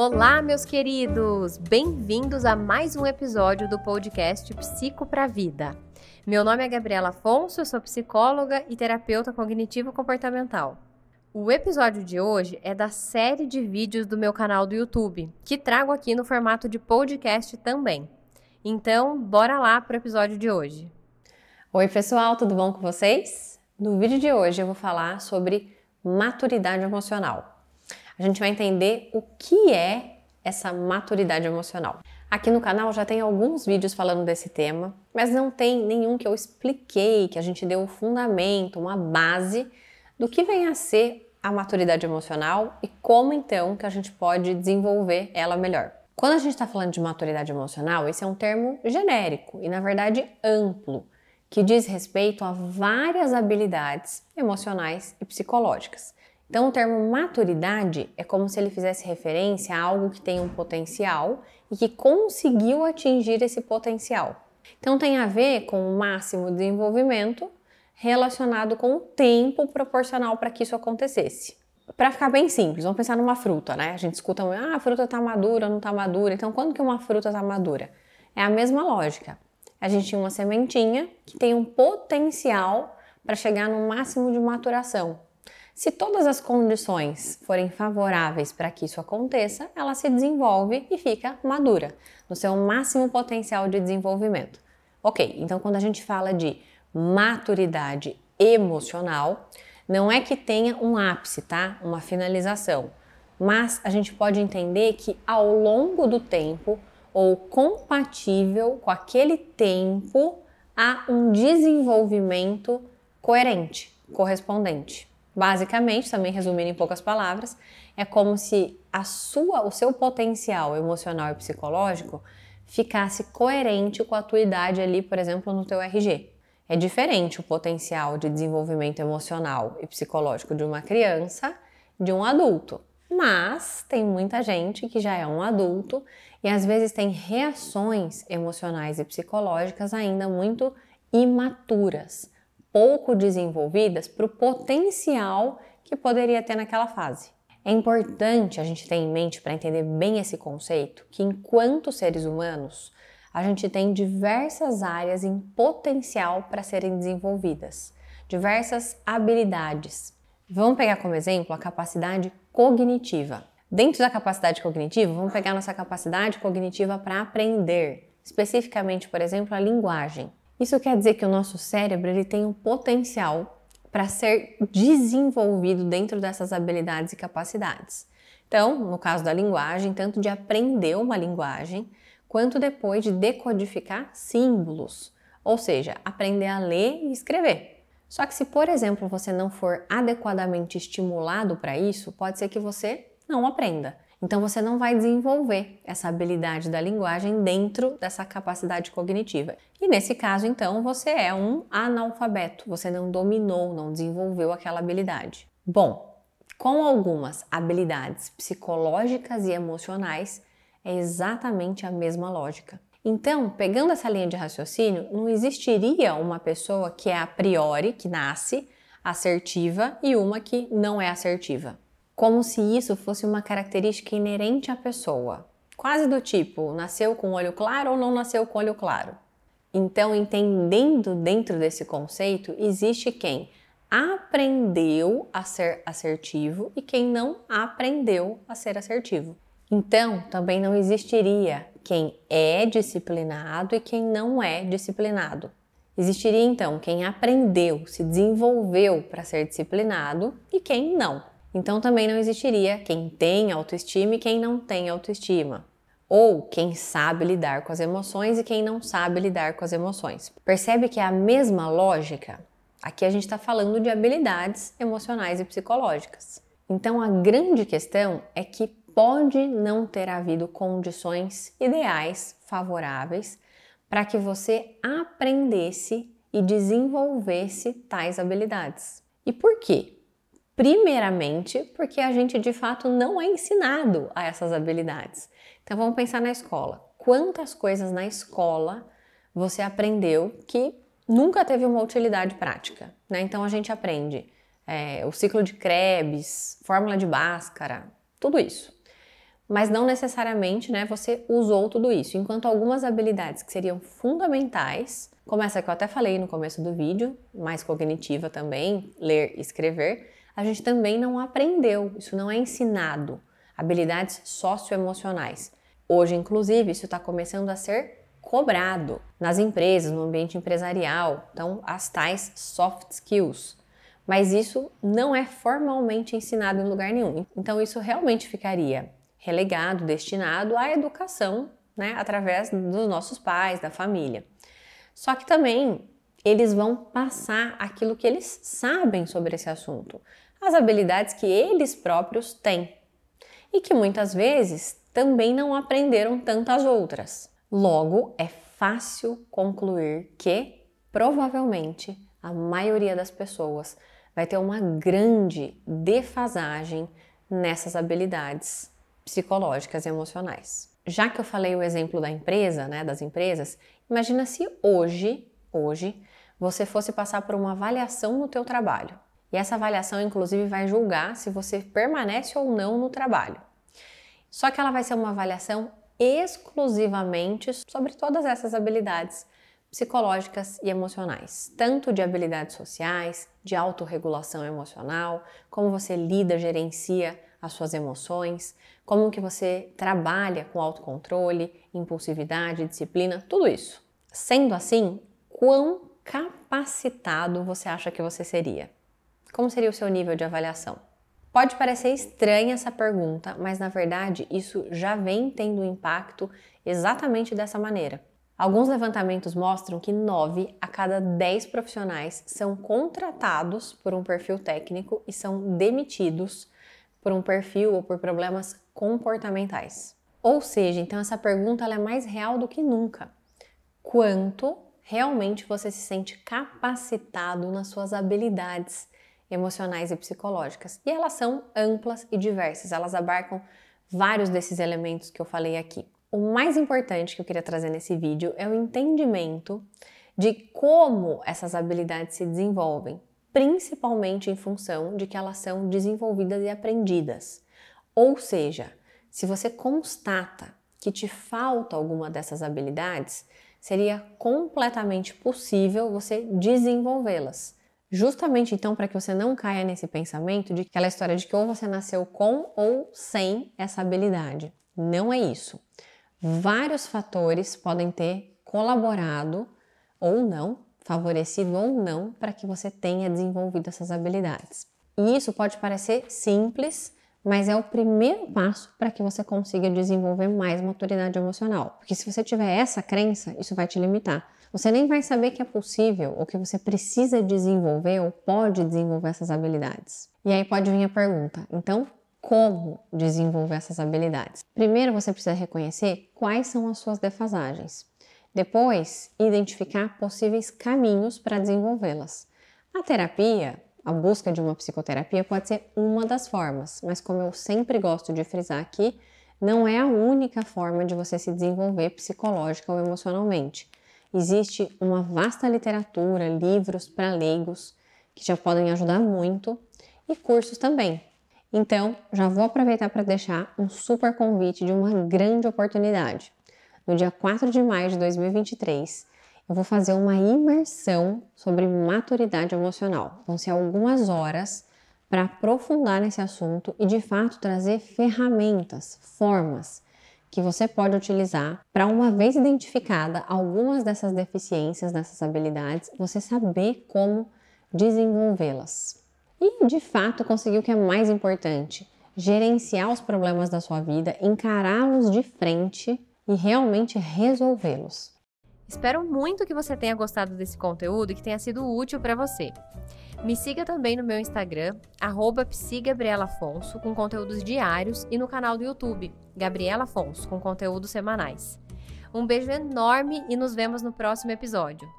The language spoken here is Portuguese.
Olá, meus queridos! Bem-vindos a mais um episódio do podcast Psico para Vida. Meu nome é Gabriela Afonso, eu sou psicóloga e terapeuta cognitivo-comportamental. O episódio de hoje é da série de vídeos do meu canal do YouTube, que trago aqui no formato de podcast também. Então, bora lá para o episódio de hoje. Oi, pessoal, tudo bom com vocês? No vídeo de hoje eu vou falar sobre maturidade emocional a gente vai entender o que é essa maturidade emocional. Aqui no canal já tem alguns vídeos falando desse tema, mas não tem nenhum que eu expliquei, que a gente deu um fundamento, uma base do que vem a ser a maturidade emocional e como então que a gente pode desenvolver ela melhor. Quando a gente está falando de maturidade emocional, esse é um termo genérico e, na verdade, amplo, que diz respeito a várias habilidades emocionais e psicológicas. Então, o termo maturidade é como se ele fizesse referência a algo que tem um potencial e que conseguiu atingir esse potencial. Então, tem a ver com o máximo desenvolvimento relacionado com o tempo proporcional para que isso acontecesse. Para ficar bem simples, vamos pensar numa fruta, né? A gente escuta, ah, a fruta está madura, não está madura. Então, quando que uma fruta está madura? É a mesma lógica. A gente tinha uma sementinha que tem um potencial para chegar no máximo de maturação. Se todas as condições forem favoráveis para que isso aconteça, ela se desenvolve e fica madura, no seu máximo potencial de desenvolvimento. Ok, então quando a gente fala de maturidade emocional, não é que tenha um ápice, tá? Uma finalização. Mas a gente pode entender que ao longo do tempo, ou compatível com aquele tempo, há um desenvolvimento coerente, correspondente. Basicamente, também resumindo em poucas palavras, é como se a sua, o seu potencial emocional e psicológico ficasse coerente com a tua idade ali, por exemplo, no teu RG. É diferente o potencial de desenvolvimento emocional e psicológico de uma criança de um adulto. Mas tem muita gente que já é um adulto e às vezes tem reações emocionais e psicológicas ainda muito imaturas pouco desenvolvidas para o potencial que poderia ter naquela fase. É importante a gente ter em mente para entender bem esse conceito que enquanto seres humanos a gente tem diversas áreas em potencial para serem desenvolvidas, diversas habilidades. Vamos pegar como exemplo a capacidade cognitiva. Dentro da capacidade cognitiva, vamos pegar nossa capacidade cognitiva para aprender, especificamente, por exemplo, a linguagem. Isso quer dizer que o nosso cérebro ele tem um potencial para ser desenvolvido dentro dessas habilidades e capacidades. Então, no caso da linguagem, tanto de aprender uma linguagem, quanto depois de decodificar símbolos, ou seja, aprender a ler e escrever. Só que se, por exemplo, você não for adequadamente estimulado para isso, pode ser que você não aprenda. Então você não vai desenvolver essa habilidade da linguagem dentro dessa capacidade cognitiva. E nesse caso, então, você é um analfabeto, você não dominou, não desenvolveu aquela habilidade. Bom, com algumas habilidades psicológicas e emocionais, é exatamente a mesma lógica. Então, pegando essa linha de raciocínio, não existiria uma pessoa que é a priori, que nasce assertiva, e uma que não é assertiva como se isso fosse uma característica inerente à pessoa, quase do tipo nasceu com olho claro ou não nasceu com olho claro. Então, entendendo dentro desse conceito, existe quem aprendeu a ser assertivo e quem não aprendeu a ser assertivo. Então, também não existiria quem é disciplinado e quem não é disciplinado. Existiria então quem aprendeu, se desenvolveu para ser disciplinado e quem não. Então também não existiria quem tem autoestima e quem não tem autoestima. Ou quem sabe lidar com as emoções e quem não sabe lidar com as emoções. Percebe que é a mesma lógica? Aqui a gente está falando de habilidades emocionais e psicológicas. Então a grande questão é que pode não ter havido condições ideais, favoráveis, para que você aprendesse e desenvolvesse tais habilidades. E por quê? Primeiramente, porque a gente de fato não é ensinado a essas habilidades. Então vamos pensar na escola. Quantas coisas na escola você aprendeu que nunca teve uma utilidade prática? Né? Então a gente aprende é, o ciclo de Krebs, fórmula de Bhaskara, tudo isso. mas não necessariamente né, você usou tudo isso. Enquanto algumas habilidades que seriam fundamentais, como essa que eu até falei no começo do vídeo, mais cognitiva também, ler e escrever, a gente também não aprendeu, isso não é ensinado. Habilidades socioemocionais. Hoje, inclusive, isso está começando a ser cobrado nas empresas, no ambiente empresarial, então as tais soft skills. Mas isso não é formalmente ensinado em lugar nenhum. Então isso realmente ficaria relegado, destinado à educação, né, através dos nossos pais, da família. Só que também eles vão passar aquilo que eles sabem sobre esse assunto, as habilidades que eles próprios têm e que muitas vezes também não aprenderam tantas outras. Logo, é fácil concluir que provavelmente a maioria das pessoas vai ter uma grande defasagem nessas habilidades psicológicas e emocionais. Já que eu falei o exemplo da empresa, né, das empresas, imagina se hoje, hoje, você fosse passar por uma avaliação no teu trabalho. E essa avaliação, inclusive, vai julgar se você permanece ou não no trabalho. Só que ela vai ser uma avaliação exclusivamente sobre todas essas habilidades psicológicas e emocionais, tanto de habilidades sociais, de autorregulação emocional, como você lida, gerencia as suas emoções, como que você trabalha com autocontrole, impulsividade, disciplina, tudo isso. Sendo assim, quão capacitado você acha que você seria? Como seria o seu nível de avaliação? Pode parecer estranha essa pergunta, mas na verdade isso já vem tendo impacto exatamente dessa maneira. Alguns levantamentos mostram que 9 a cada 10 profissionais são contratados por um perfil técnico e são demitidos por um perfil ou por problemas comportamentais. Ou seja, então essa pergunta é mais real do que nunca. Quanto realmente você se sente capacitado nas suas habilidades emocionais e psicológicas? E elas são amplas e diversas, elas abarcam vários desses elementos que eu falei aqui. O mais importante que eu queria trazer nesse vídeo é o entendimento de como essas habilidades se desenvolvem, principalmente em função de que elas são desenvolvidas e aprendidas. Ou seja, se você constata que te falta alguma dessas habilidades, seria completamente possível você desenvolvê-las. Justamente então para que você não caia nesse pensamento de aquela história de que ou você nasceu com ou sem essa habilidade. Não é isso. Vários fatores podem ter colaborado ou não favorecido ou não para que você tenha desenvolvido essas habilidades. E isso pode parecer simples, mas é o primeiro passo para que você consiga desenvolver mais maturidade emocional. Porque se você tiver essa crença, isso vai te limitar. Você nem vai saber que é possível ou que você precisa desenvolver ou pode desenvolver essas habilidades. E aí pode vir a pergunta: então, como desenvolver essas habilidades? Primeiro você precisa reconhecer quais são as suas defasagens. Depois, identificar possíveis caminhos para desenvolvê-las. A terapia, a busca de uma psicoterapia pode ser uma das formas, mas como eu sempre gosto de frisar aqui, não é a única forma de você se desenvolver psicológica ou emocionalmente. Existe uma vasta literatura, livros para leigos que já podem ajudar muito e cursos também. Então, já vou aproveitar para deixar um super convite de uma grande oportunidade no dia 4 de maio de 2023, eu vou fazer uma imersão sobre maturidade emocional. Vão ser algumas horas para aprofundar nesse assunto e de fato trazer ferramentas, formas que você pode utilizar para, uma vez identificada algumas dessas deficiências, dessas habilidades, você saber como desenvolvê-las. E de fato conseguir o que é mais importante: gerenciar os problemas da sua vida, encará-los de frente e realmente resolvê-los. Espero muito que você tenha gostado desse conteúdo e que tenha sido útil para você. Me siga também no meu Instagram, psigabrielafonso, com conteúdos diários, e no canal do YouTube, Gabriela Afonso, com conteúdos semanais. Um beijo enorme e nos vemos no próximo episódio.